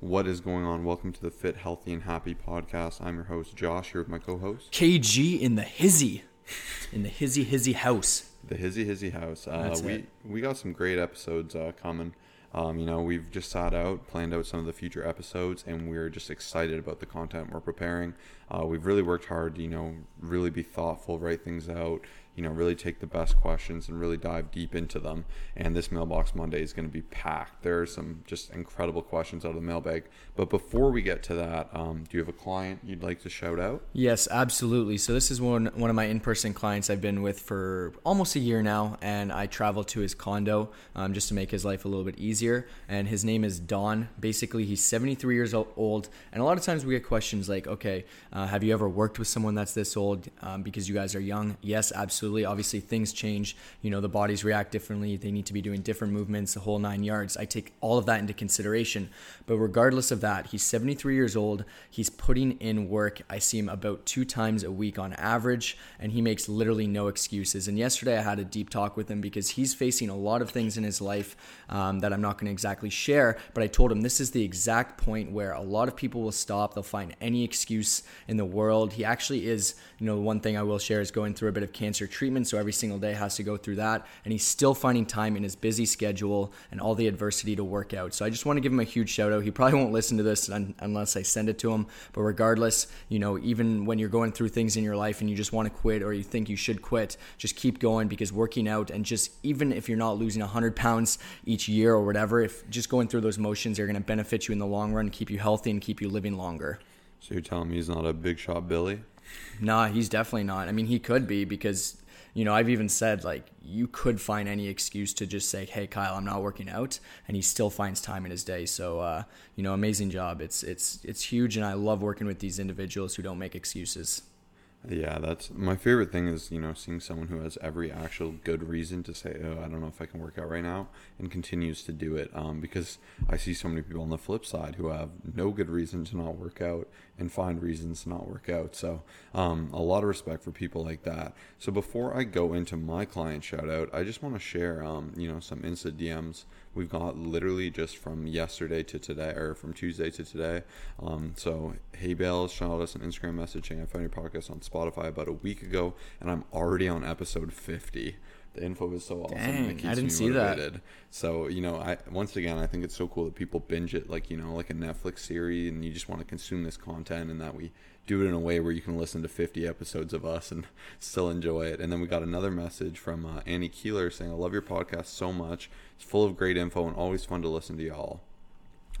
What is going on? Welcome to the Fit, Healthy, and Happy podcast. I'm your host, Josh, here with my co host, KG in the hizzy, in the hizzy hizzy house. the Hizzy Hizzy House. Uh, we, it. we got some great episodes uh, coming. Um, you know, we've just sat out, planned out some of the future episodes, and we're just excited about the content we're preparing. Uh, we've really worked hard you know, really be thoughtful, write things out, you know, really take the best questions and really dive deep into them. And this Mailbox Monday is going to be packed. There are some just incredible questions out of the mailbag. But before we get to that, um, do you have a client you'd like to shout out? Yes, absolutely. So this is one one of my in-person clients I've been with for almost a year now, and I travel to his condo um, just to make his life a little bit easier. And his name is Don. Basically, he's 73 years old, and a lot of times we get questions like, "Okay, uh, have you ever worked with someone that's this old?" Um, because you guys are young. Yes, absolutely. Obviously, things change. You know, the bodies react differently. They need to be doing different movements, the whole nine yards. I take all of that into consideration. But regardless of that, he's 73 years old. He's putting in work. I see him about two times a week on average, and he makes literally no excuses. And yesterday I had a deep talk with him because he's facing a lot of things in his life um, that I'm not going to exactly share. But I told him this is the exact point where a lot of people will stop. They'll find any excuse in the world. He actually is, you know, one thing I will share is going through a bit of cancer treatment. So every single day has to go through that. And he's still finding time in his busy schedule and all the adversity to work out. So I just want to give him a huge shout out. He probably won't listen to this un- unless I send it to him. But regardless, you know, even when you're going through things in your life and you just want to quit or you think you should quit, just keep going because working out and just even if you're not losing 100 pounds each year or whatever, if just going through those motions are going to benefit you in the long run, keep you healthy and keep you living longer. So you're telling me he's not a big shot Billy? Nah, he's definitely not. I mean, he could be because, you know, I've even said like you could find any excuse to just say, "Hey, Kyle, I'm not working out," and he still finds time in his day. So, uh, you know, amazing job. It's it's it's huge, and I love working with these individuals who don't make excuses. Yeah, that's my favorite thing is, you know, seeing someone who has every actual good reason to say, oh, I don't know if I can work out right now and continues to do it. Um, because I see so many people on the flip side who have no good reason to not work out and find reasons to not work out. So, um, a lot of respect for people like that. So, before I go into my client shout out, I just want to share, um, you know, some Insta DMs we've got literally just from yesterday to today or from Tuesday to today. Um, so Hey Bale shot us an Instagram message saying I found your podcast on Spotify about a week ago and I'm already on episode 50. The info is so awesome. Dang, it I didn't me see that. So, you know, I once again I think it's so cool that people binge it like, you know, like a Netflix series and you just want to consume this content and that we do it in a way where you can listen to 50 episodes of us and still enjoy it. And then we got another message from uh, Annie Keeler saying, I love your podcast so much. It's full of great info and always fun to listen to y'all.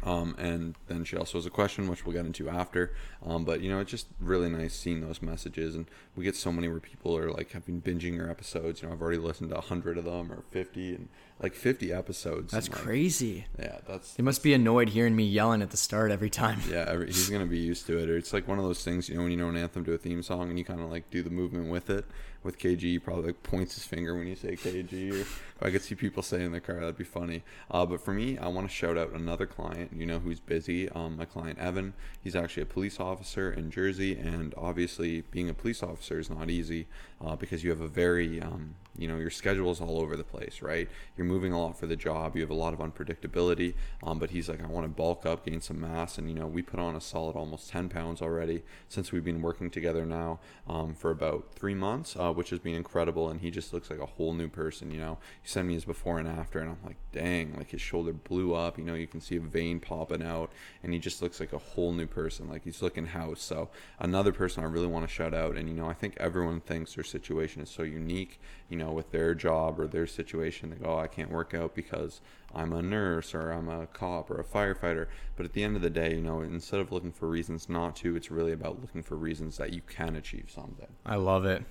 Um, and then she also has a question, which we'll get into after. Um, but you know, it's just really nice seeing those messages, and we get so many where people are like have been binging your episodes. You know, I've already listened to hundred of them or fifty, and like fifty episodes. That's like, crazy. Yeah, that's They must be annoyed hearing me yelling at the start every time. yeah, every, he's gonna be used to it. Or it's like one of those things, you know, when you know an anthem to a theme song and you kind of like do the movement with it. With KG, he probably like points his finger when you say KG. Or if I could see people say in the car, that'd be funny. Uh, but for me, I want to shout out another client. You know who's busy? Um, my client Evan. He's actually a police officer in Jersey, and obviously, being a police officer is not easy uh, because you have a very um, you know your schedule is all over the place right you're moving a lot for the job. You have a lot of unpredictability um, but he's like i want to bulk up gain some mass and you know we put on a solid almost 10 pounds already since we've been working together now um, for about three months uh, which has been incredible and he just looks like a whole new person you know? He sent me his before and after and i'm like dang like his shoulder blew up you know? You can see a vein popping out and he just looks like a whole new person like he's looking house. So another person i really want to shout out and you know i think everyone thinks their situation is so unique you know with their job or their situation they go oh, i can't work out because i'm a nurse or i'm a cop or a firefighter but at the end of the day you know instead of looking for reasons not to it's really about looking for reasons that you can achieve something I love it.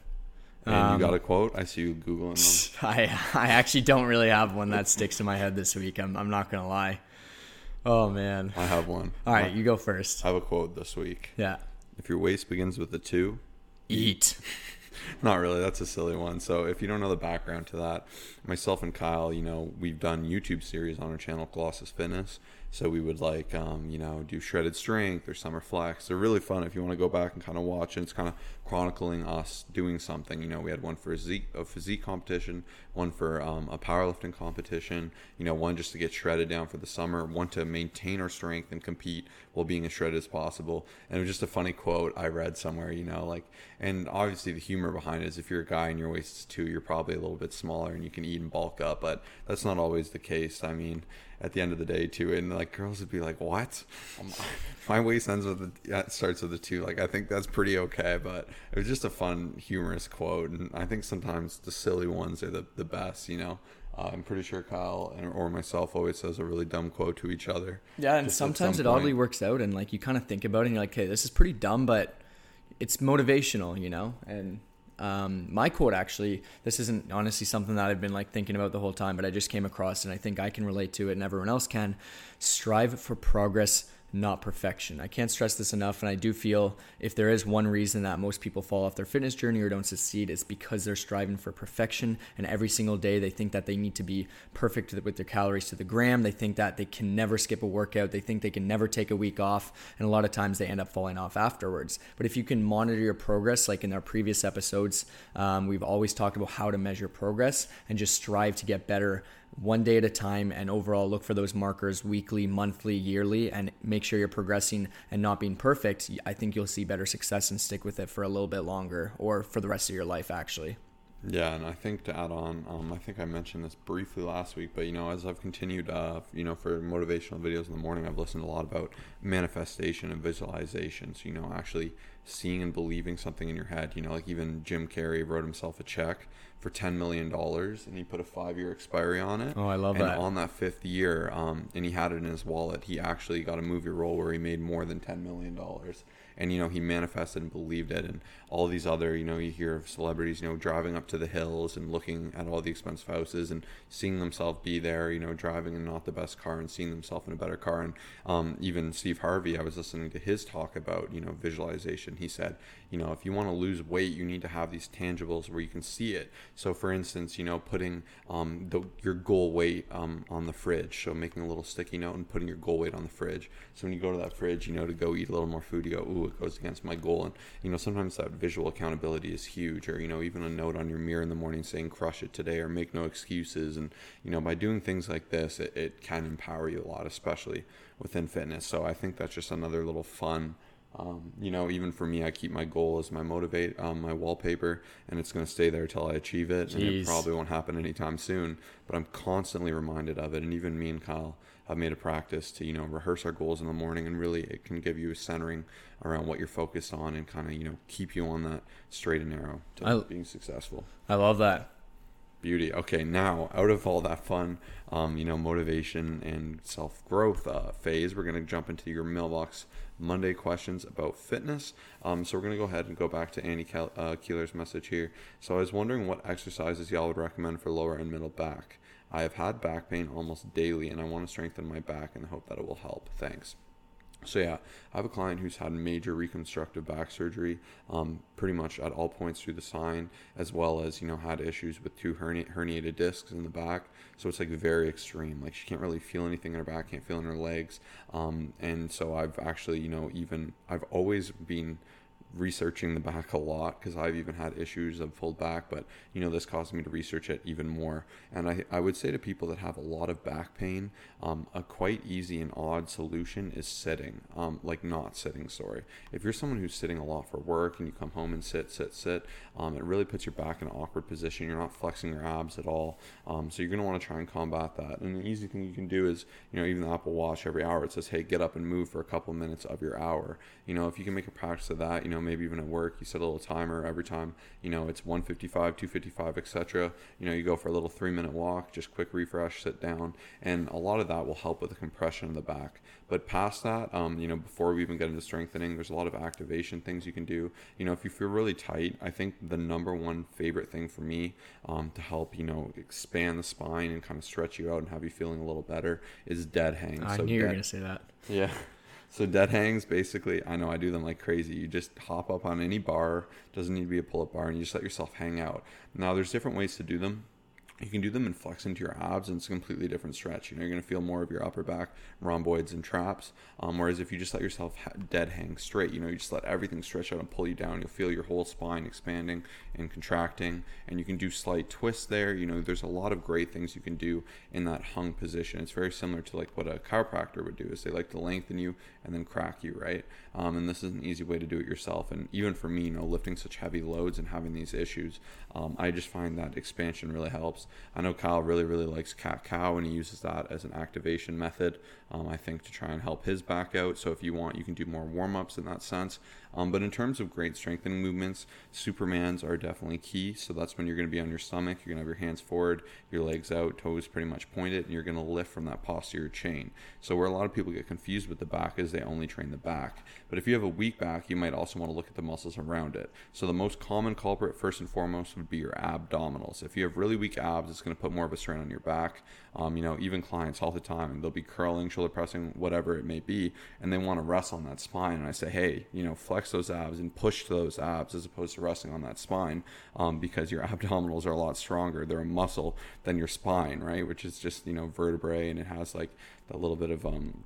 and Um, you got a quote i see you googling them I I actually don't really have one that sticks in my head this week. I'm I'm not gonna lie. Oh man. i have one All right, you go first. i have a quote this week Yeah. if your waist begins with a two Eat. Not really. That's a silly one. So if you don't know the background to that, myself and Kyle, you know, we've done YouTube series on our channel, Colossus Fitness, So we would like, um, you know, do shredded strength or summer flex. They're really fun if you want to go back and kind of watch. And it's kind of chronicling us doing something. You know, we had one for a physique, a physique competition, one for um, a powerlifting competition. You know, one just to get shredded down for the summer, one to maintain our strength and compete while being as shredded as possible. And it was just a funny quote I read somewhere. You know, like, and obviously the humor behind it is if you're a guy and your waist is two, you're probably a little bit smaller and you can eat and bulk up. But that's not always the case. I mean, at the end of the day too. And like girls would be like what? My waist ends with the yeah, starts with a two. Like i think that's pretty okay but it was just a fun humorous quote. And i think sometimes the silly ones are the, the best you know? Uh, i'm pretty sure kyle and, or myself always says a really dumb quote to each other. Yeah and sometimes some it oddly works out and like you kind of think about it and you're like hey this is pretty dumb but it's motivational you know? And um, my quote actually, this isn't honestly something that I've been like thinking about the whole time, but I just came across and I think I can relate to it and everyone else can. Strive for progress not perfection. I can't stress this enough. And I do feel if there is one reason that most people fall off their fitness journey or don't succeed, it's because they're striving for perfection. And every single day they think that they need to be perfect with their calories to the gram. They think that they can never skip a workout. They think they can never take a week off. And a lot of times they end up falling off afterwards. But if you can monitor your progress, like in our previous episodes, um, we've always talked about how to measure progress and just strive to get better one day at a time and overall look for those markers weekly, monthly, yearly, and make sure you're progressing and not being perfect, I think you'll see better success and stick with it for a little bit longer or for the rest of your life, actually. Yeah, and I think to add on, um, I think I mentioned this briefly last week, but you know, as I've continued, uh, you know, for motivational videos in the morning, I've listened a lot about manifestation and visualization. So you know, actually seeing and believing something in your head. You know, like even Jim Carrey wrote himself a check for ten million dollars, and he put a five-year expiry on it. Oh, I love and that. on that fifth year, um, and he had it in his wallet. He actually got a movie role where he made more than ten million dollars and you know he manifested and believed it and all these other you know you hear of celebrities you know driving up to the hills and looking at all the expensive houses and seeing themselves be there you know driving in not the best car and seeing themselves in a better car. And um, even steve harvey i was listening to his talk about you know visualization. He said you know if you want to lose weight you need to have these tangibles where you can see it. So for instance you know putting um, the, your goal weight um, on the fridge. So making a little sticky note and putting your goal weight on the fridge. So when you go to that fridge you know to go eat a little more food you go ooh it goes against my goal and you know sometimes that visual accountability is huge or you know even a note on your mirror in the morning saying crush it today or make no excuses and you know by doing things like this it, it can empower you a lot especially within fitness so i think that's just another little fun um, you know, even for me, I keep my goal as my motivate, um, my wallpaper, and it's going to stay there till I achieve it. Jeez. And it probably won't happen anytime soon, but I'm constantly reminded of it. And even me and Kyle have made a practice to, you know, rehearse our goals in the morning, and really it can give you a centering around what you're focused on and kind of, you know, keep you on that straight and narrow to I, being successful. I love that. Beauty. Okay, now out of all that fun, um, you know, motivation and self growth uh, phase, we're going to jump into your mailbox Monday questions about fitness. Um, so we're going to go ahead and go back to Annie uh, Keeler's message here. So I was wondering what exercises y'all would recommend for lower and middle back. I have had back pain almost daily and I want to strengthen my back and hope that it will help. Thanks. So yeah, I have a client who's had major reconstructive back surgery, um, pretty much at all points through the spine, as well as you know had issues with two herni- herniated discs in the back. So it's like very extreme. Like she can't really feel anything in her back, can't feel in her legs, um, and so I've actually you know even I've always been researching the back a lot because I've even had issues of pulled back, but you know, this caused me to research it even more. And I, I would say to people that have a lot of back pain, um, a quite easy and odd solution is sitting, um, like not sitting, sorry. If you're someone who's sitting a lot for work and you come home and sit, sit, sit, um, it really puts your back in an awkward position. You're not flexing your abs at all. Um, so you're going to want to try and combat that. And the easy thing you can do is, you know, even the Apple Watch every hour, it says, hey, get up and move for a couple minutes of your hour. You know, if you can make a practice of that, you know, maybe even at work, you set a little timer every time, you know, it's 155, 255, etc. You know, you go for a little three minute walk, just quick refresh, sit down. And a lot of that will help with the compression in the back. But past that, um, you know, before we even get into strengthening, there's a lot of activation things you can do. You know, if you feel really tight, I think the number one favorite thing for me um, to help, you know, expand the spine and kind of stretch you out and have you feeling a little better is dead hang. I so knew you were going to say that. Yeah. So dead hangs basically, I know I do them like crazy. You just hop up on any bar, doesn't need to be a pull-up bar, and you just let yourself hang out. Now there's different ways to do them. you can do them and flex into your abs and it's a completely different stretch you know you're going to feel more of your upper back rhomboids and traps um, whereas if you just let yourself dead hang straight you know you just let everything stretch out and pull you down you'll feel your whole spine expanding and contracting and you can do slight twists there you know there's a lot of great things you can do in that hung position it's very similar to like what a chiropractor would do is they like to lengthen you and then crack you right um, and this is an easy way to do it yourself and even for me you know lifting such heavy loads and having these issues um, i just find that expansion really helps I know Kyle really, really likes cat cow, and he uses that as an activation method. Um, I think to try and help his back out. So if you want, you can do more warm ups in that sense. Um, but in terms of great strengthening movements, Supermans are definitely key. So that's when you're going to be on your stomach. You're going to have your hands forward, your legs out, toes pretty much pointed, and you're going to lift from that posterior chain. So where a lot of people get confused with the back is they only train the back. But if you have a weak back, you might also want to look at the muscles around it. So the most common culprit, first and foremost, would be your abdominals. If you have really weak abs, it's going to put more of a strain on your back. Um, you know, even clients all the time, they'll be curling, shoulder pressing, whatever it may be, and they want to rest on that spine. And I say, hey, you know, flex those abs and push those abs as opposed to resting on that spine um, because your abdominals are a lot stronger. They're a muscle than your spine, right? Which is just, you know, vertebrae and it has like a little bit of, um,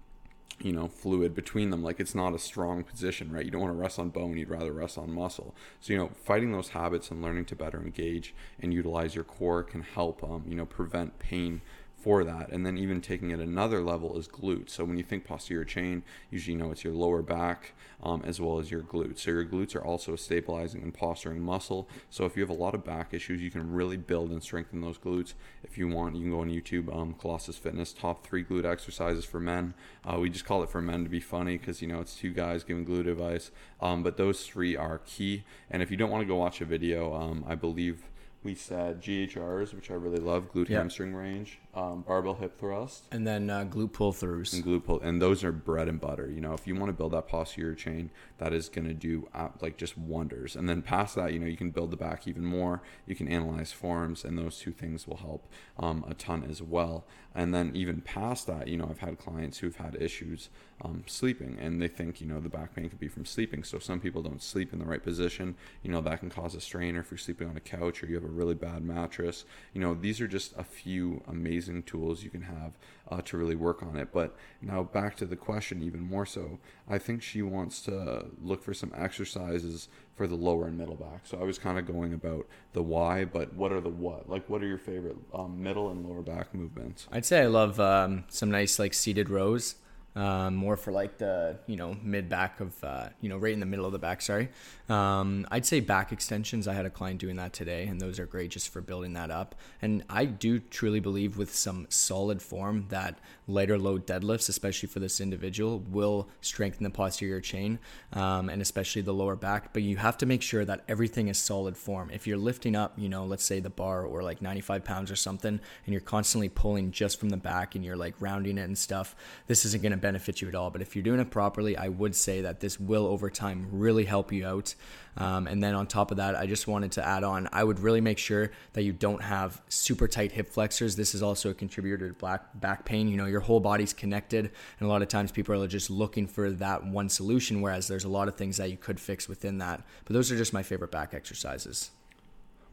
you know, fluid between them. Like it's not a strong position, right? You don't want to rest on bone, you'd rather rest on muscle. So, you know, fighting those habits and learning to better engage and utilize your core can help, um, you know, prevent pain for that. And then even taking it another level is glutes. So when you think posterior chain, usually you know it's your lower back um, as well as your glutes. So your glutes are also a stabilizing and posturing muscle. So if you have a lot of back issues, you can really build and strengthen those glutes. If you want, you can go on YouTube, um, Colossus Fitness, top three glute exercises for men. Uh, we just call it for men to be funny because you know it's two guys giving glute advice. Um, but those three are key. And if you don't want to go watch a video, um, I believe we said GHRs, which I really love, glute yep. hamstring raise, um, barbell hip thrust, and then uh, glute pull throughs. And glute pull, and those are bread and butter. You know, if you want to build that posterior chain, that is going to do uh, like just wonders. And then past that, you know, you can build the back even more. You can analyze forms, and those two things will help um, a ton as well. And then even past that, you know, I've had clients who've had issues um, sleeping, and they think you know the back pain could be from sleeping. So some people don't sleep in the right position. You know, that can cause a strain. Or if you're sleeping on a couch, or you have a really bad mattress, you know, these are just a few amazing tools you can have uh, to really work on it. But now back to the question, even more so, I think she wants to look for some exercises for the lower and middle back. So I was kind of going about the why, but what are the what? Like, what are your favorite um, middle and lower back movements? I'd say I love um, some nice like seated rows um, more for like the you know mid back of uh, you know right in the middle of the back. Sorry, um, I'd say back extensions. I had a client doing that today, and those are great just for building that up. And I do truly believe with some solid form that lighter load deadlifts, especially for this individual, will strengthen the posterior chain um, and especially the lower back. But you have to make sure that everything is solid form. If you're lifting up, you know, let's say the bar or like 95 pounds or something, and you're constantly pulling just from the back and you're like rounding it and stuff, this isn't going to benefit you at all. But if you're doing it properly, I would say that this will over time really help you out. Um, and then on top of that, I just wanted to add on, I would really make sure that you don't have super tight hip flexors. This is also a contributor to black back pain. You know, your whole body's connected, and a lot of times people are just looking for that one solution, whereas there's a lot of things that you could fix within that. But those are just my favorite back exercises.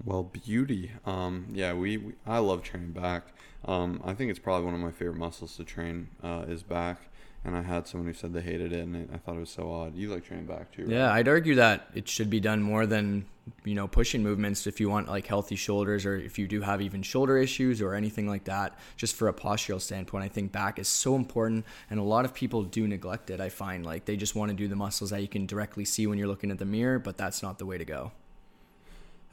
Well, beauty. Um, yeah, we, we, I love training back. Um, I think it's probably one of my favorite muscles to train uh, is back and I had someone who said they hated it, and I thought it was so odd. You like training back too? Right? Yeah, I'd argue that it should be done more than you know pushing movements if you want like healthy shoulders or if you do have even shoulder issues or anything like that. Just for a postural standpoint, I think back is so important, and a lot of people do neglect it. I find like they just want to do the muscles that you can directly see when you're looking at the mirror, but that's not the way to go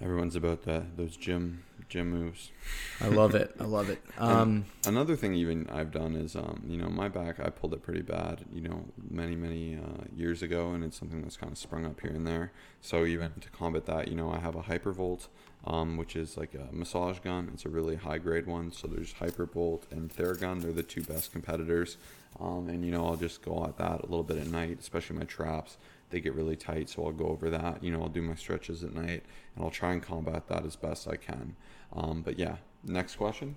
everyone's about that those gym gym moves. I love it. I love it. Um, another thing even I've done is um, you know my back I pulled it pretty bad you know many many uh, years ago and it's something that's kind of sprung up here and there. So even to combat that you know I have a Hypervolt um, which is like a massage gun. It's a really high grade one. So there's Hypervolt and Theragun. They're the two best competitors. Um, and you know I'll just go at that a little bit at night, especially my traps they get really tight. So I'll go over that. You know, I'll do my stretches at night and I'll try and combat that as best I can. Um, but yeah, next question.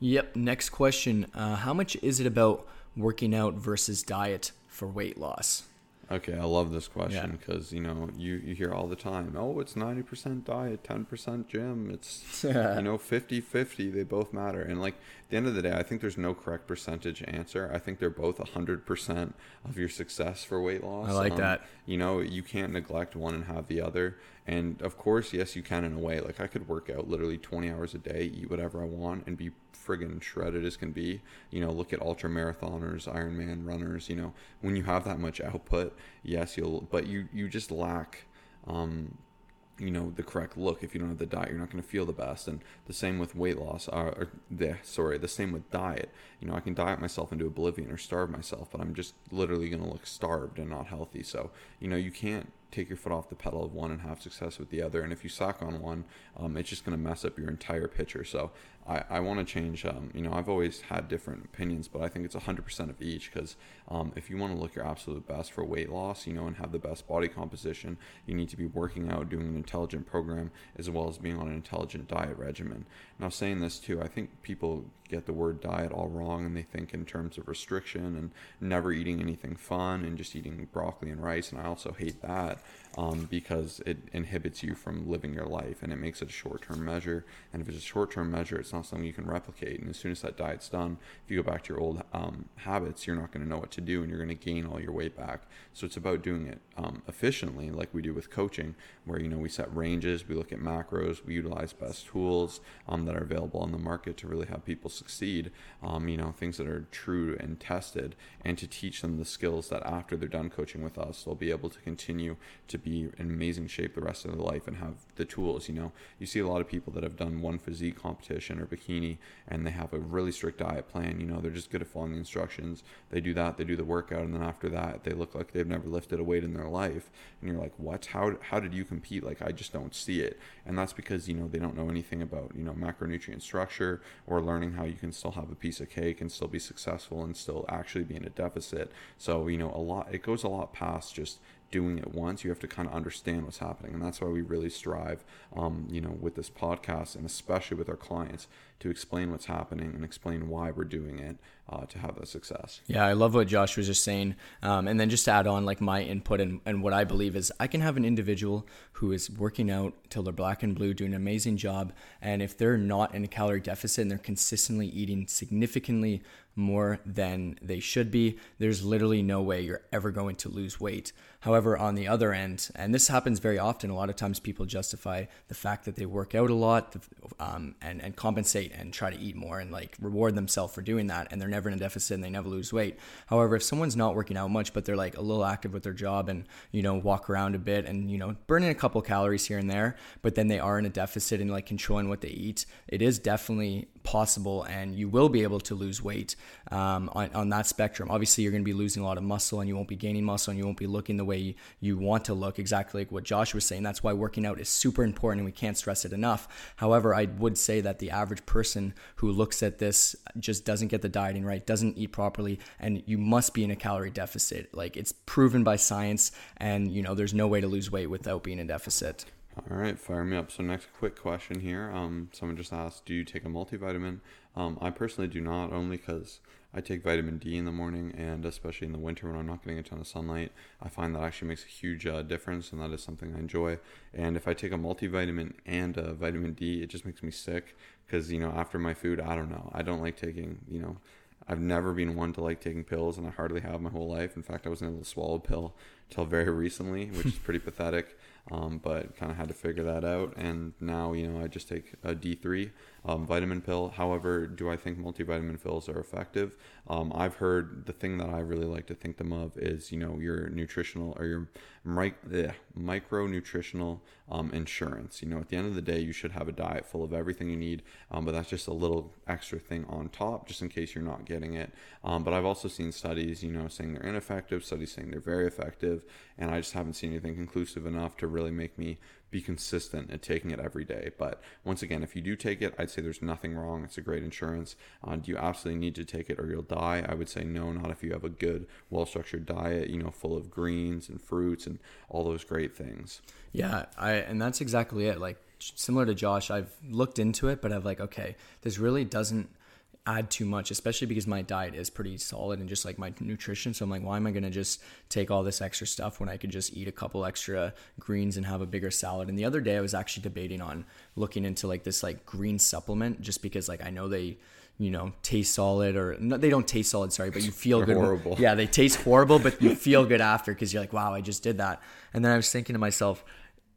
Yep. Next question. Uh, how much is it about working out versus diet for weight loss? Okay, I love this question because you know you, you hear all the time, oh, it's ninety percent diet, ten percent gym. It's you know 50-50. They both matter, and like at the end of the day, I think there's no correct percentage answer. I think they're both hundred percent of your success for weight loss. I like um, that. You know, you can't neglect one and have the other. And of course, yes, you can in a way. Like I could work out literally twenty hours a day, eat whatever I want, and be friggin' shredded as can be. You know, look at ultra marathoners, Ironman runners. You know, when you have that much output, yes, you'll, but you you just lack. Um, you know the correct look if you don't have the diet you're not going to feel the best and the same with weight loss uh, or the sorry the same with diet you know i can diet myself into oblivion or starve myself but i'm just literally going to look starved and not healthy so you know you can't take your foot off the pedal of one and have success with the other. And if you suck on one, um, it's just going to mess up your entire picture. So I, I want to change. Um, you know, I've always had different opinions, but I think it's 100% of each because um, if you want to look your absolute best for weight loss, you know, and have the best body composition, you need to be working out, doing an intelligent program, as well as being on an intelligent diet regimen. Now, saying this too, I think people get the word diet all wrong and they think in terms of restriction and never eating anything fun and just eating broccoli and rice. And I also hate that um, because it inhibits you from living your life and it makes it a short term measure. And if it's a short term measure, it's not something you can replicate. And as soon as that diet's done, if you go back to your old um, habits, you're not going to know what to do and you're going to gain all your weight back. So it's about doing it um, efficiently, like we do with coaching, where you know we set ranges, we look at macros, we utilize best tools um, that are available on the market to really have people succeed. Um, you know, things that are true and tested, and to teach them the skills that after they're done coaching with us, they'll be able to continue to be in amazing shape the rest of their life and have the tools. You know, you see a lot of people that have done one physique competition or bikini, and they have a really strict diet plan. You know, they're just good at following the instructions. They do that, they do the workout, and then after that, they look like they've never lifted a weight in their life. And you're like, what? How how did you compete? Like I just don't see it, and that's because you know they don't know anything about you know macronutrient structure or learning how you can still have a piece of cake and still be successful and still actually be in a deficit. So you know a lot. It goes a lot past just doing it once. You have to kind of understand what's happening, and that's why we really strive, um, you know, with this podcast and especially with our clients to explain what's happening and explain why we're doing it uh, to have that success. Yeah, I love what Josh was just saying. Um, and then just to add on like my input and, and what I believe is I can have an individual who is working out till they're black and blue, doing an amazing job. And if they're not in a calorie deficit and they're consistently eating significantly more than they should be, there's literally no way you're ever going to lose weight. However, on the other end, and this happens very often, a lot of times people justify the fact that they work out a lot um, and, and compensate and try to eat more and like reward themselves for doing that. And they're never in a deficit and they never lose weight. However, if someone's not working out much, but they're like a little active with their job and, you know, walk around a bit and, you know, burning a couple calories here and there, but then they are in a deficit and like controlling what they eat, it is definitely possible and you will be able to lose weight um, on, on that spectrum. Obviously, you're going to be losing a lot of muscle and you won't be gaining muscle and you won't be looking the way you want to look, exactly like what Josh was saying. That's why working out is super important and we can't stress it enough. However, I would say that the average person who looks at this just doesn't get the dieting right, doesn't eat properly, and you must be in a calorie deficit. Like it's proven by science, and you know, there's no way to lose weight without being in deficit. All right, fire me up. So next quick question here. Um, someone just asked, do you take a multivitamin? Um, I personally do not, only because I take vitamin D in the morning, and especially in the winter when I'm not getting a ton of sunlight, I find that actually makes a huge uh, difference, and that is something I enjoy. And if I take a multivitamin and a vitamin D, it just makes me sick because you know after my food, I don't know, I don't like taking you know. I've never been one to like taking pills, and I hardly have my whole life. In fact, I wasn't able to swallow a pill until very recently, which is pretty pathetic. Um, but kind of had to figure that out. And now, you know, I just take a D3 um, vitamin pill. However, do I think multivitamin pills are effective? Um, I've heard the thing that I really like to think them of is, you know, your nutritional or your mi- micro nutritional um, insurance. You know, at the end of the day, you should have a diet full of everything you need, um, but that's just a little extra thing on top, just in case you're not getting it. Um, but I've also seen studies, you know, saying they're ineffective, studies saying they're very effective, and I just haven't seen anything conclusive enough to really make me be consistent at taking it every day. But once again, if you do take it, I'd say there's nothing wrong. It's a great insurance. Uh, do you absolutely need to take it or you'll die? I would say no, not if you have a good, well structured diet, you know, full of greens and fruits and all those great things. Yeah, I and that's exactly it. Like similar to Josh, I've looked into it, but I've like, okay, this really doesn't add too much, especially because my diet is pretty solid and just like my nutrition. So I'm like, why am I going to just take all this extra stuff when I could just eat a couple extra greens and have a bigger salad? And the other day I was actually debating on looking into like this like green supplement just because like I know they you know taste solid or no, they don't taste solid sorry but you feel good horrible. yeah they taste horrible but you feel good after because you're like wow i just did that and then i was thinking to myself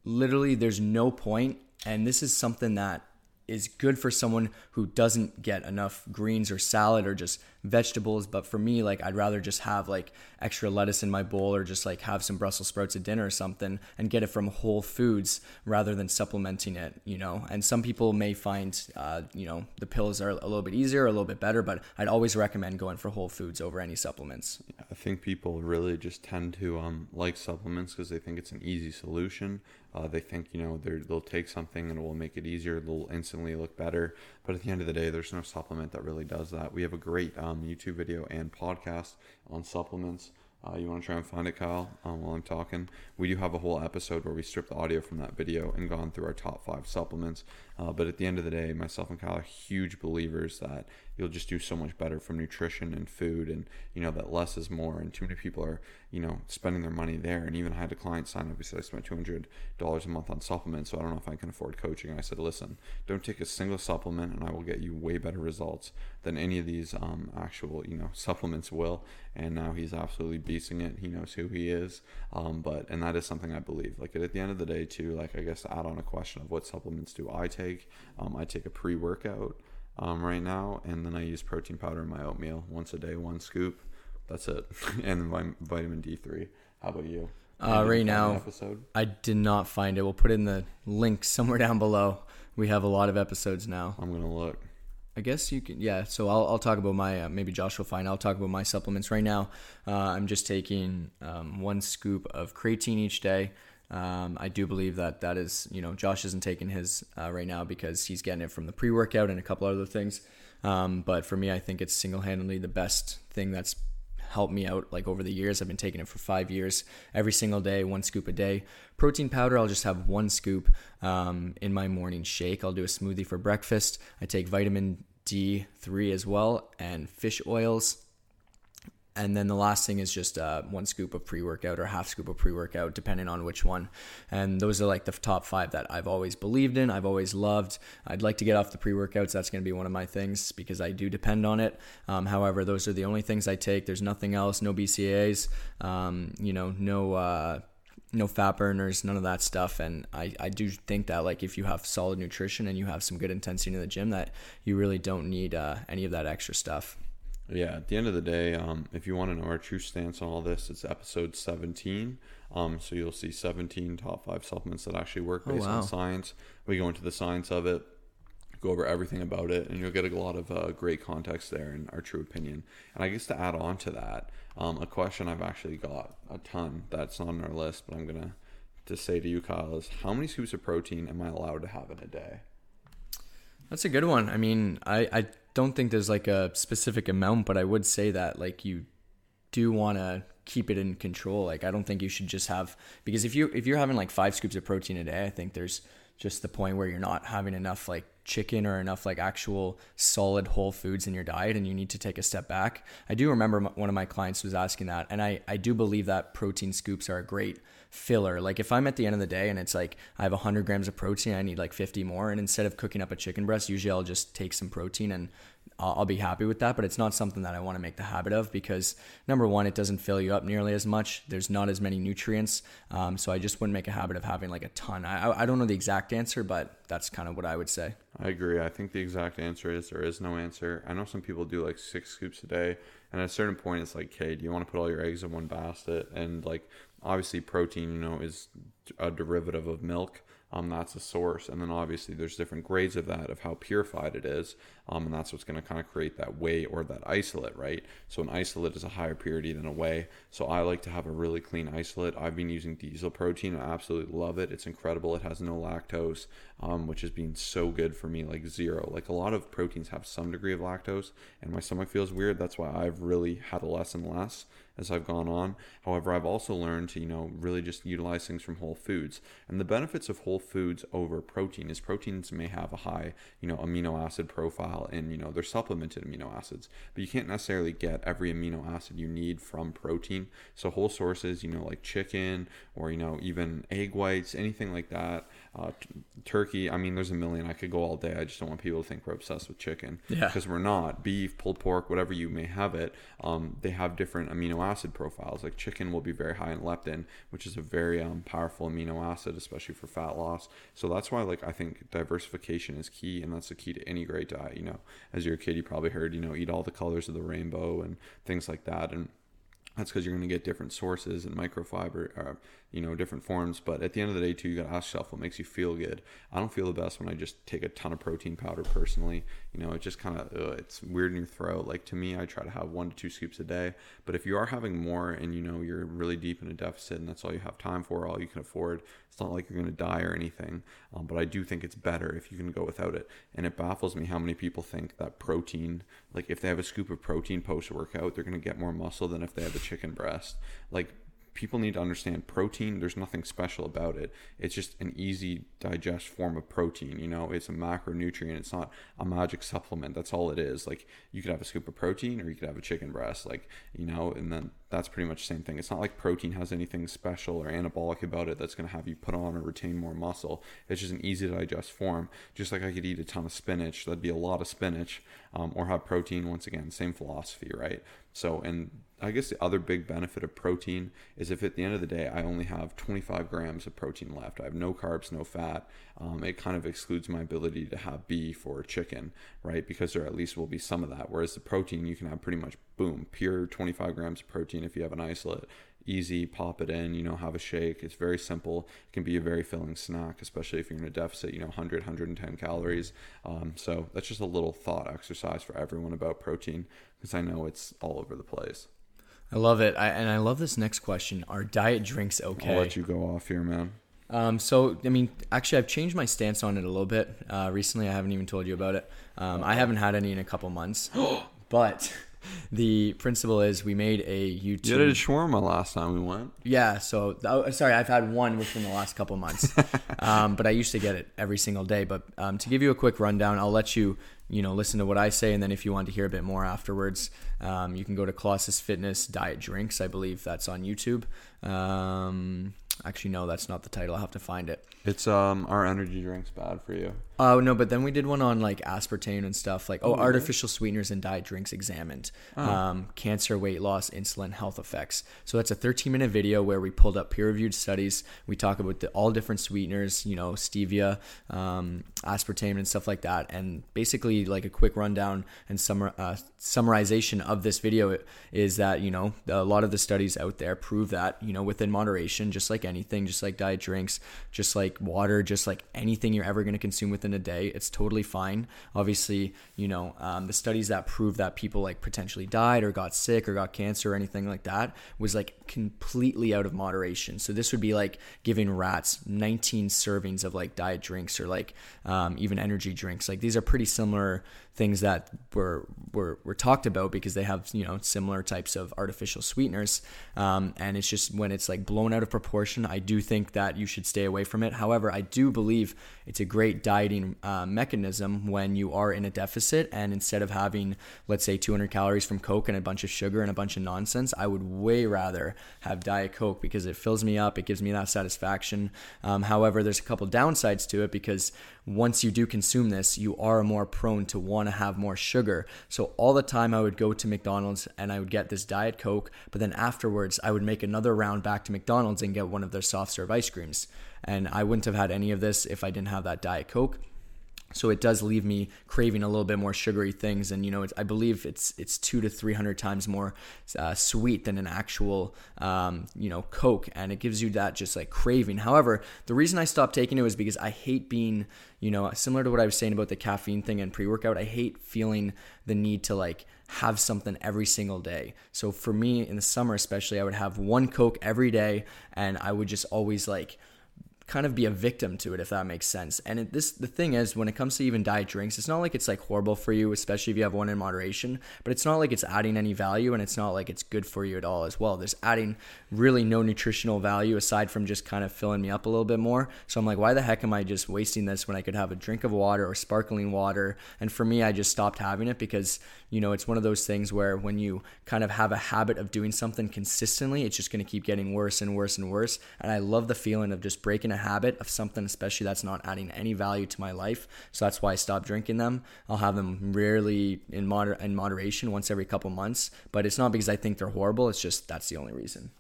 literally there's no point and this is something that is good for someone who doesn't get enough greens or salad or just vegetables but for me like I'd rather just have like extra lettuce in my bowl or just like have some Brussels sprouts at dinner or something and get it from whole foods rather than supplementing it you know and some people may find uh, you know the pills are a little bit easier a little bit better but I'd always recommend going for whole foods over any supplements I think people really just tend to um, like supplements because they think it's an easy solution uh, they think you know they'll take something and it will make it easier. They'll instantly look better. But at the end of the day, there's no supplement that really does that. We have a great um, YouTube video and podcast on supplements. Uh, you want to try and find it, Kyle, um, while I'm talking? We do have a whole episode where we stripped the audio from that video and gone through our top five supplements. Uh, but at the end of the day, myself and Kyle are huge believers that you'll just do so much better from nutrition and food, and you know that less is more. And too many people are, you know, spending their money there. And even I had a client sign up. He said I spent two hundred dollars a month on supplements, so I don't know if I can afford coaching. And I said, listen, don't take a single supplement, and I will get you way better results than any of these um, actual, you know, supplements will. And now he's absolutely beasting it. He knows who he is. Um, but and that is something I believe. Like at the end of the day, too. Like I guess to add on a question of what supplements do I take? Um, I take a pre workout um, right now, and then I use protein powder in my oatmeal once a day, one scoop. That's it, and vitamin D three. How about you? Uh, right now? I did not find it. We'll put in the link somewhere down below. We have a lot of episodes now. I'm gonna look. I guess you can. Yeah. So I'll, I'll talk about my. Uh, maybe Josh will find. I'll talk about my supplements right now. Uh, I'm just taking um, one scoop of creatine each day. Um, I do believe that that is, you know, Josh isn't taking his uh, right now because he's getting it from the pre workout and a couple other things. Um, but for me, I think it's single handedly the best thing that's helped me out like over the years. I've been taking it for five years, every single day, one scoop a day. Protein powder, I'll just have one scoop um, in my morning shake. I'll do a smoothie for breakfast. I take vitamin D3 as well and fish oils and then the last thing is just uh, one scoop of pre-workout or half scoop of pre-workout depending on which one and those are like the top five that i've always believed in i've always loved i'd like to get off the pre-workouts that's going to be one of my things because i do depend on it um, however those are the only things i take there's nothing else no BCAAs um, you know no uh, no fat burners, none of that stuff. And I, I do think that like if you have solid nutrition and you have some good intensity in the gym, that you really don't need uh, any of that extra stuff. Yeah, at the end of the day, um, if you want to know our true stance on all this, it's episode 17. Um, so you'll see 17 top five supplements that actually work oh, based oh, wow. on science. We go into the science of it, go over everything about it, and you'll get a lot of uh, great context there and our true opinion. And I guess to add on to that, um, a question I've actually got a ton that's not on our list, but I'm going to to say to you, Kyle, is how many scoops of protein am I allowed to have in a day? That's a good one. I mean, I, I don't think there's like a specific amount, but I would say that like you do want to keep it in control. Like I don't think you should just have because if you if you're having like five scoops of protein a day, I think there's just the point where you're not having enough like chicken or enough like actual solid whole foods in your diet and you need to take a step back. I do remember one of my clients was asking that and I I do believe that protein scoops are a great filler. Like if I'm at the end of the day and it's like I have 100 grams of protein, I need like 50 more. And instead of cooking up a chicken breast, usually I'll just take some protein and I'll, be happy with that. But it's not something that I want to make the habit of because number one, it doesn't fill you up nearly as much. There's not as many nutrients. Um, so I just wouldn't make a habit of having like a ton. I, I don't know the exact answer, but that's kind of what I would say. I agree. I think the exact answer is there is no answer. I know some people do like six scoops a day. And at a certain point, it's like, okay, do you want to put all your eggs in one basket? And like obviously protein you know is a derivative of milk um, that's a source and then obviously there's different grades of that of how purified it is um, and that's what's going to kind of create that whey or that isolate right? So an isolate is a higher purity than a whey so i like to have a really clean isolate. I've been using diesel protein. I absolutely love it. It's incredible. It has no lactose um, which has been so good for me like zero. Like a lot of proteins have some degree of lactose and my stomach feels weird. That's why i've really had less and less as I've gone on. However, I've also learned to, you know, really just utilize things from whole foods. And the benefits of whole foods over protein is proteins may have a high, you know, amino acid profile and, you know, they're supplemented amino acids, but you can't necessarily get every amino acid you need from protein. So whole sources, you know, like chicken or, you know, even egg whites, anything like that uh, t- turkey. I mean, there's a million. I could go all day. I just don't want people to think we're obsessed with chicken. Yeah. Because we're not. Beef, pulled pork, whatever you may have it, um, they have different amino acid profiles. Like chicken will be very high in leptin, which is a very um, powerful amino acid, especially for fat loss. So that's why, like, I think diversification is key, and that's the key to any great diet. You know, as you're a kid, you probably heard, you know, eat all the colors of the rainbow and things like that, and that's because you're going to get different sources and microfiber, uh, you know, different forms. But at the end of the day, too, you got to ask yourself what makes you feel good. I don't feel the best when I just take a ton of protein powder personally. You know, it just kind of, it's weird in your throat. Like to me, I try to have one to two scoops a day. But if you are having more and, you know, you're really deep in a deficit and that's all you have time for, all you can afford, it's not like you're going to die or anything. Um, but I do think it's better if you can go without it. And it baffles me how many people think that protein, like if they have a scoop of protein post workout, they're going to get more muscle than if they have a chicken breast. Like people need to understand protein there's nothing special about it. It's just an easy digest form of protein you know? It's a macronutrient it's not a magic supplement that's all it is. Like you could have a scoop of protein or you could have a chicken breast like you know and then that's pretty much the same thing. It's not like protein has anything special or anabolic about it that's going to have you put on or retain more muscle. It's just an easy to digest form. Just like i could eat a ton of spinach that'd be a lot of spinach um, or have protein once again same philosophy right so and I guess the other big benefit of protein is if at the end of the day I only have 25 grams of protein left, I have no carbs, no fat. Um, it kind of excludes my ability to have beef or chicken, right? Because there at least will be some of that. Whereas the protein, you can have pretty much boom, pure 25 grams of protein if you have an isolate. Easy, pop it in, you know, have a shake. It's very simple. It can be a very filling snack, especially if you're in a deficit, you know, 100, 110 calories. Um, so that's just a little thought exercise for everyone about protein because I know it's all over the place. I love it. I, and I love this next question. Are diet drinks okay? I'll let you go off here, man. Um, so, I mean, actually, I've changed my stance on it a little bit. Uh, recently, I haven't even told you about it. Um, I haven't had any in a couple months. but the principle is we made a YouTube. You did a shawarma last time we went. Yeah, so oh, sorry, I've had one within the last couple months, um, but I used to get it every single day. But um, to give you a quick rundown, I'll let you you know listen to what I say, and then if you want to hear a bit more afterwards, um, you can go to Colossus Fitness Diet Drinks. I believe that's on YouTube. Um, actually, no, that's not the title. I'll have to find it. It's um are energy drinks bad for you. Oh no, but then we did one on like aspartame and stuff like oh, Oh, really? artificial sweeteners and diet drinks examined, um, cancer, weight loss, insulin, health effects. So that's a 13 minute video where we pulled up peer reviewed studies. We talk about the, all different sweeteners, you know, stevia, um, aspartame, and stuff like that, and basically like a quick rundown and summar, uh, summarization of this video is that you know a lot of the studies out there prove that you know within moderation, just like anything, just like diet drinks, just like water, just like anything you're ever going to consume within a day, it's totally fine. Obviously, you know um, the studies that prove that people like potentially died or got sick or got cancer or anything like that was like completely out of moderation. So this would be like giving rats 19 servings of like diet drinks or like um, even energy drinks. Like these are pretty similar things that were were were talked about because they have you know similar types of artificial sweeteners, um, and it's just when it's like blown out of proportion. I do think that you should stay away from it. However, I do believe it's a great dieting uh, mechanism when you are in a deficit, and instead of having let's say 200 calories from Coke and a bunch of sugar and a bunch of nonsense, I would way rather have Diet Coke because it fills me up, it gives me that satisfaction. Um, however, there's a couple downsides to it because once you do consume this, you are more prone to want to have more sugar. So all the time I would go to McDonald's and I would get this Diet Coke, but then afterwards I would make another round back to McDonald's and get one of their soft serve ice creams. And I wouldn't have had any of this if I didn't have that Diet Coke. So it does leave me craving a little bit more sugary things and you know i believe it's it's two to three hundred times more uh, sweet than an actual um, you know coke and it gives you that just like craving. However the reason i stopped taking it was because i hate being you know similar to what i was saying about the caffeine thing and pre-workout i hate feeling the need to like have something every single day. So for me in the summer especially i would have one coke every day and i would just always like kind of be a victim to it if that makes sense. And it, this the thing is when it comes to even diet drinks it's not like it's like horrible for you especially if you have one in moderation but it's not like it's adding any value and it's not like it's good for you at all as well. There's adding really no nutritional value aside from just kind of filling me up a little bit more. So i'm like why the heck am i just wasting this when i could have a drink of water or sparkling water? And for me i just stopped having it because you know it's one of those things where when you kind of have a habit of doing something consistently it's just going to keep getting worse and worse and worse. And i love the feeling of just breaking a habit of something, especially that's not adding any value to my life. So that's why I stopped drinking them. I'll have them rarely in moder- in moderation once every couple months, but it's not because I think they're horrible. It's just that's the only reason.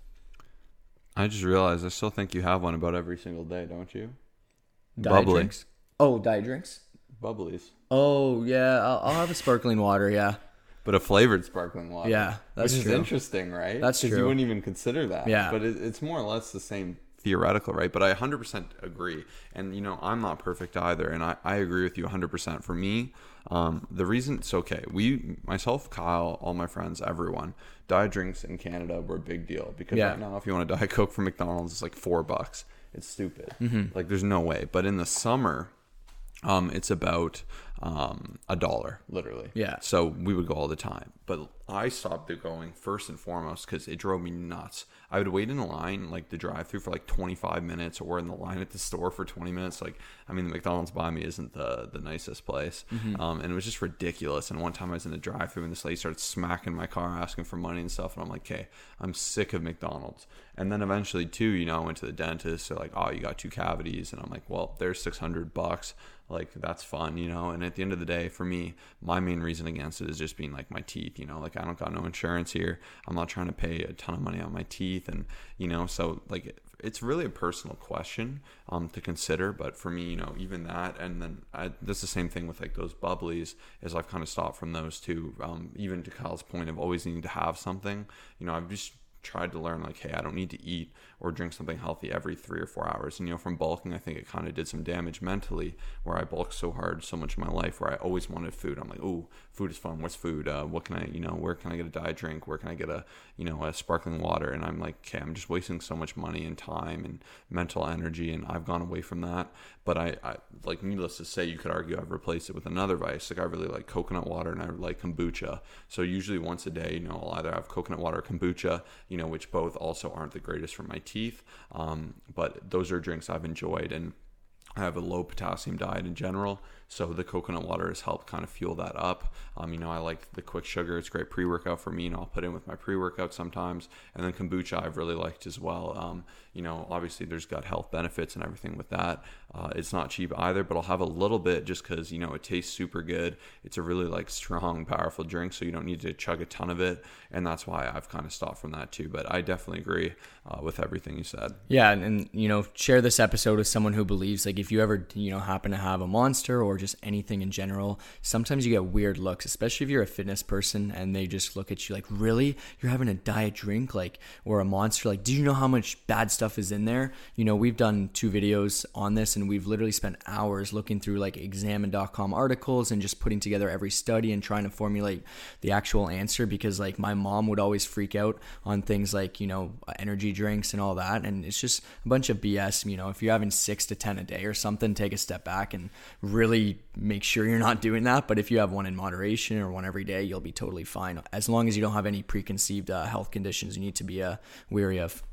I just realized I still think you have one about every single day, don't you? Diet Bubbly. drinks. Oh, diet drinks. Bubblies. Oh yeah, I'll, I'll have a sparkling water. Yeah. But a flavored sparkling water. Yeah, that's which true. is interesting, right? That's true. You wouldn't even consider that. Yeah. But it, it's more or less the same theoretical, right? But I 100% agree. And, you know, I'm not perfect either. And I, I agree with you 100%. For me, um, the reason it's okay, we, myself, Kyle, all my friends, everyone, diet drinks in Canada were a big deal because yeah. right now, if you want a Diet Coke from McDonald's, it's like four bucks. It's stupid. Mm-hmm. Like, there's no way. But in the summer, um, it's about um, a dollar, literally. Yeah. So we would go all the time. But I stopped going first and foremost because it drove me nuts. I would wait in a line, like the drive through, for like 25 minutes or in the line at the store for 20 minutes. Like, I mean, the McDonald's by me isn't the, the nicest place. Mm-hmm. Um, and it was just ridiculous. And one time I was in the drive through and this lady started smacking my car asking for money and stuff. And I'm like, okay, I'm sick of McDonald's. And then eventually, too, you know, I went to the dentist. They're like, oh, you got two cavities. And I'm like, well, there's 600 bucks like that's fun you know and at the end of the day for me my main reason against it is just being like my teeth you know? Like i don't got no insurance here. I'm not trying to pay a ton of money on my teeth and you know? So like it's really a personal question um, to consider but for me you know even that and then I, that's the same thing with like those bubblies is i've kind of stopped from those too. Um, even to kyle's point of always needing to have something you know i've just tried to learn like, hey, I don't need to eat or drink something healthy every three or four hours. And you know, from bulking, I think it kind of did some damage mentally, where I bulked so hard so much in my life, where I always wanted food. I'm like, oh, food is fun. What's food? Uh, what can I, you know, where can I get a diet drink? Where can I get a, you know, a sparkling water? And I'm like, okay, I'm just wasting so much money and time and mental energy, and I've gone away from that. But I, I like, needless to say, you could argue I've replaced it with another vice. Like I really like coconut water and I like kombucha. So usually once a day, you know, I'll either have coconut water or kombucha, you know, which both also aren't the greatest for my teeth. Um, but those are drinks I've enjoyed and I have a low potassium diet in general, so the coconut water has helped kind of fuel that up. Um, you know, I like the quick sugar; it's great pre-workout for me, and I'll put in with my pre-workout sometimes. And then kombucha, I've really liked as well. Um, you know, obviously there's gut health benefits and everything with that. Uh, it's not cheap either, but I'll have a little bit just because you know it tastes super good. It's a really like strong, powerful drink, so you don't need to chug a ton of it, and that's why I've kind of stopped from that too. But I definitely agree uh, with everything you said. Yeah, and, and you know, share this episode with someone who believes like if you ever you know happen to have a monster or just anything in general, sometimes you get weird looks, especially if you're a fitness person and they just look at you like, really, you're having a diet drink like or a monster like, do you know how much bad stuff is in there. You know, we've done two videos on this and we've literally spent hours looking through like examine.com articles and just putting together every study and trying to formulate the actual answer because like my mom would always freak out on things like, you know, energy drinks and all that. And it's just a bunch of BS. You know, if you're having six to 10 a day or something, take a step back and really make sure you're not doing that. But if you have one in moderation or one every day, you'll be totally fine as long as you don't have any preconceived uh, health conditions you need to be uh, weary of.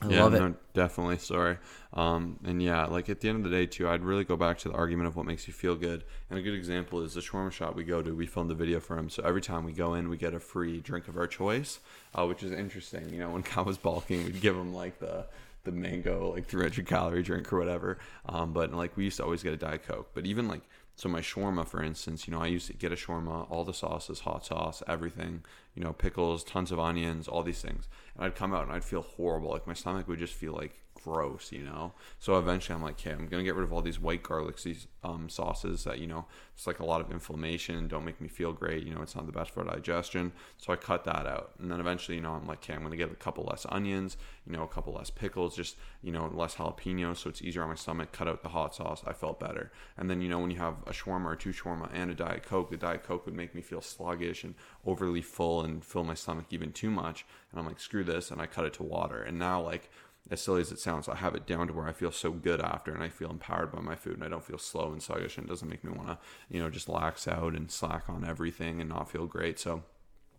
I yeah, love it. No, definitely. Sorry. Um, and yeah, like at the end of the day, too, I'd really go back to the argument of what makes you feel good. And a good example is the shawarma shop we go to. We filmed a video for him. So every time we go in, we get a free drink of our choice, uh, which is interesting. You know, when Kyle was bulking, we'd give him like the the mango like 300 calorie drink or whatever. Um, but like we used to always get a diet coke. But even like so my shawarma, for instance, you know, I used to get a shawarma, all the sauces, hot sauce, everything, you know, pickles, tons of onions, all these things. And I'd come out and I'd feel horrible. Like my stomach would just feel like gross, you know. So eventually, I'm like, okay, I'm gonna get rid of all these white garlic these um, sauces that you know it's like a lot of inflammation, don't make me feel great. You know, it's not the best for digestion. So I cut that out, and then eventually, you know, I'm like, okay, I'm gonna get a couple less onions, you know, a couple less pickles, just you know, less jalapeno, so it's easier on my stomach. Cut out the hot sauce, I felt better. And then you know, when you have a shawarma or two shawarma and a diet coke, the diet coke would make me feel sluggish and overly full and fill my stomach even too much. And I'm like, screw this, and I cut it to water. And now like as silly as it sounds, I have it down to where I feel so good after, and I feel empowered by my food, and I don't feel slow and sluggish, and it doesn't make me want to, you know, just lax out and slack on everything and not feel great. So,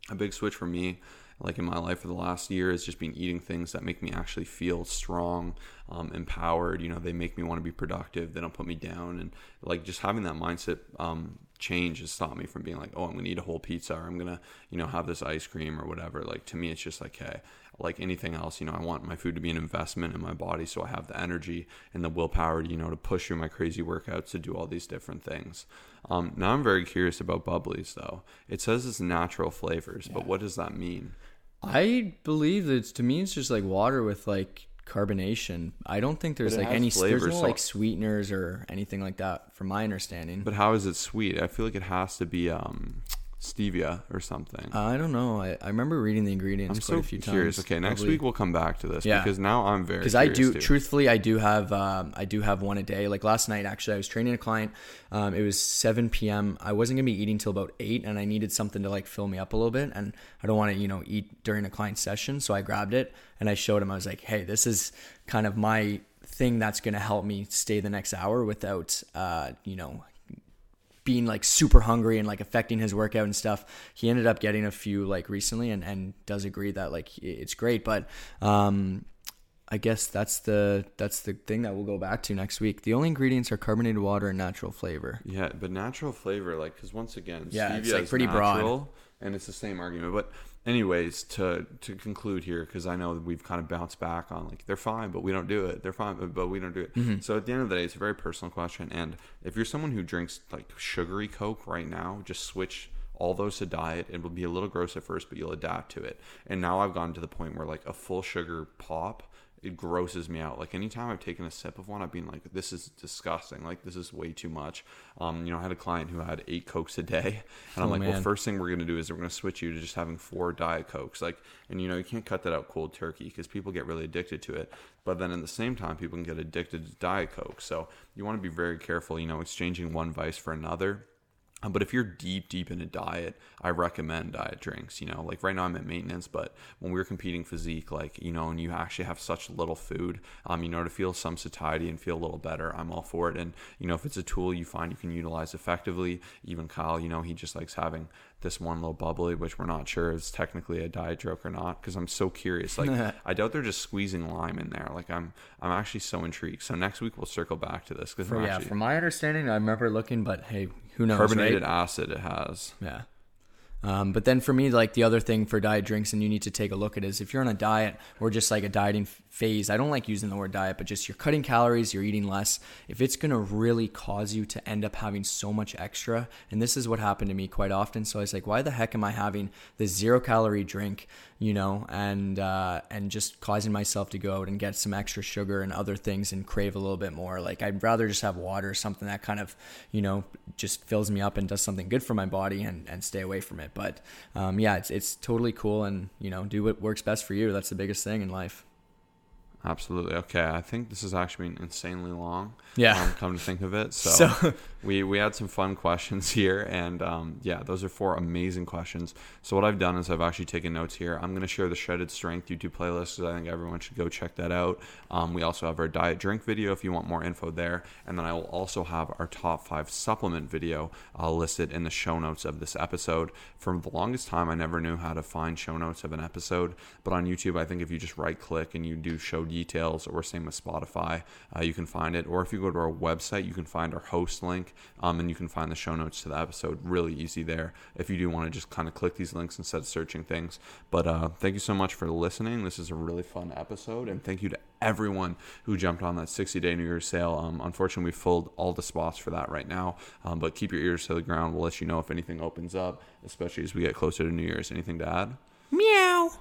a big switch for me like in my life for the last year has just been eating things that make me actually feel strong, um, empowered. You know, they make me want to be productive. They don't put me down, and like just having that mindset um, change has stopped me from being like, oh, I'm gonna eat a whole pizza or I'm gonna, you know, have this ice cream or whatever. Like to me, it's just like, hey, like anything else, you know, I want my food to be an investment in my body, so I have the energy and the willpower, you know, to push through my crazy workouts to do all these different things. Um, now I'm very curious about bubblies, though. It says it's natural flavors, yeah. but what does that mean? I believe that to me it's just like water with like carbonation. I don't think there's like any flavors, there's no so like sweeteners or anything like that, from my understanding. But how is it sweet? I feel like it has to be um stevia or something. I don't know. I, I remember reading the ingredients I'm quite so a few curious. times. Okay, next Probably. week we'll come back to this yeah. because now I'm very because I do too. truthfully I do have um, I do have one a day. Like last night actually, I was training a client. Um, it was 7 p.m. I wasn't gonna be eating till about eight, and I needed something to like fill me up a little bit, and I don't want to you know eat during a client session, so I grabbed it and I showed him. I was like, hey, this is kind of my thing that's going to help me stay the next hour without uh, you know being like super hungry and like affecting his workout and stuff. He ended up getting a few like recently and, and does agree that like it's great. But um, I guess that's the that's the thing that we'll go back to next week. The only ingredients are carbonated water and natural flavor. Yeah, but natural flavor, like, because once again, yeah, it's like pretty natural, broad, and it's the same argument. But anyways, to to conclude here, because I know we've kind of bounced back on like they're fine, but we don't do it. They're fine, but, but we don't do it. Mm-hmm. So at the end of the day, it's a very personal question. And if you're someone who drinks like sugary Coke right now, just switch all those to diet. It will be a little gross at first, but you'll adapt to it. And now I've gotten to the point where like a full sugar pop it grosses me out. Like anytime I've taken a sip of one, I've been like, "This is disgusting. Like this is way too much." Um, you know, I had a client who had eight cokes a day, and I'm oh, like, man. "Well, first thing we're gonna do is we're gonna switch you to just having four diet cokes." Like, and you know, you can't cut that out cold turkey because people get really addicted to it. But then at the same time, people can get addicted to diet coke. So you want to be very careful. You know, exchanging one vice for another um, but if you're deep, deep in a diet, I recommend diet drinks. You know, like right now I'm at maintenance, but when we are competing physique, like, you know, and you actually have such little food, um, you know, to feel some satiety and feel a little better, I'm all for it. And, you know, if it's a tool you find you can utilize effectively, even Kyle, you know, he just likes having this one little bubbly, which we're not sure is technically a diet coke or not, because I'm so curious. Like, I doubt they're just squeezing lime in there. Like, I'm, I'm actually so intrigued. So next week we'll circle back to this. Cause yeah, actually, from my understanding, I remember looking, but hey, who knows? Carbonated right? acid it has. Yeah. Um, but then for me, like the other thing for diet drinks, and you need to take a look at is if you're on a diet or just like a dieting phase. I don't like using the word diet, but just you're cutting calories, you're eating less. If it's gonna really cause you to end up having so much extra, and this is what happened to me quite often. So I was like, why the heck am I having this zero calorie drink, you know, and uh, and just causing myself to go out and get some extra sugar and other things and crave a little bit more. Like I'd rather just have water, something that kind of, you know, just fills me up and does something good for my body and, and stay away from it. But um, yeah, it's it's totally cool and you know, do what works best for you. That's the biggest thing in life. Absolutely. Okay. I think this has actually been insanely long. Yeah. Um, come to think of it. So, so we, we had some fun questions here. And um, yeah, those are four amazing questions. So, what I've done is I've actually taken notes here. I'm going to share the Shredded Strength YouTube playlist because I think everyone should go check that out. Um, we also have our diet drink video if you want more info there. And then I will also have our top five supplement video uh, listed in the show notes of this episode. For the longest time, I never knew how to find show notes of an episode. But on YouTube, I think if you just right click and you do show details, or same with Spotify, uh, you can find it. Or if you go to our website, you can find our host link, um, and you can find the show notes to the episode. Really easy there if you do want to just kind of click these links instead of searching things. But uh, thank you so much for listening. This is a really fun episode, and thank you to everyone who jumped on that 60 day New Year's sale. Um, unfortunately, we filled all the spots for that right now, um, but keep your ears to the ground. We'll let you know if anything opens up, especially as we get closer to New Year's. Anything to add? Meow.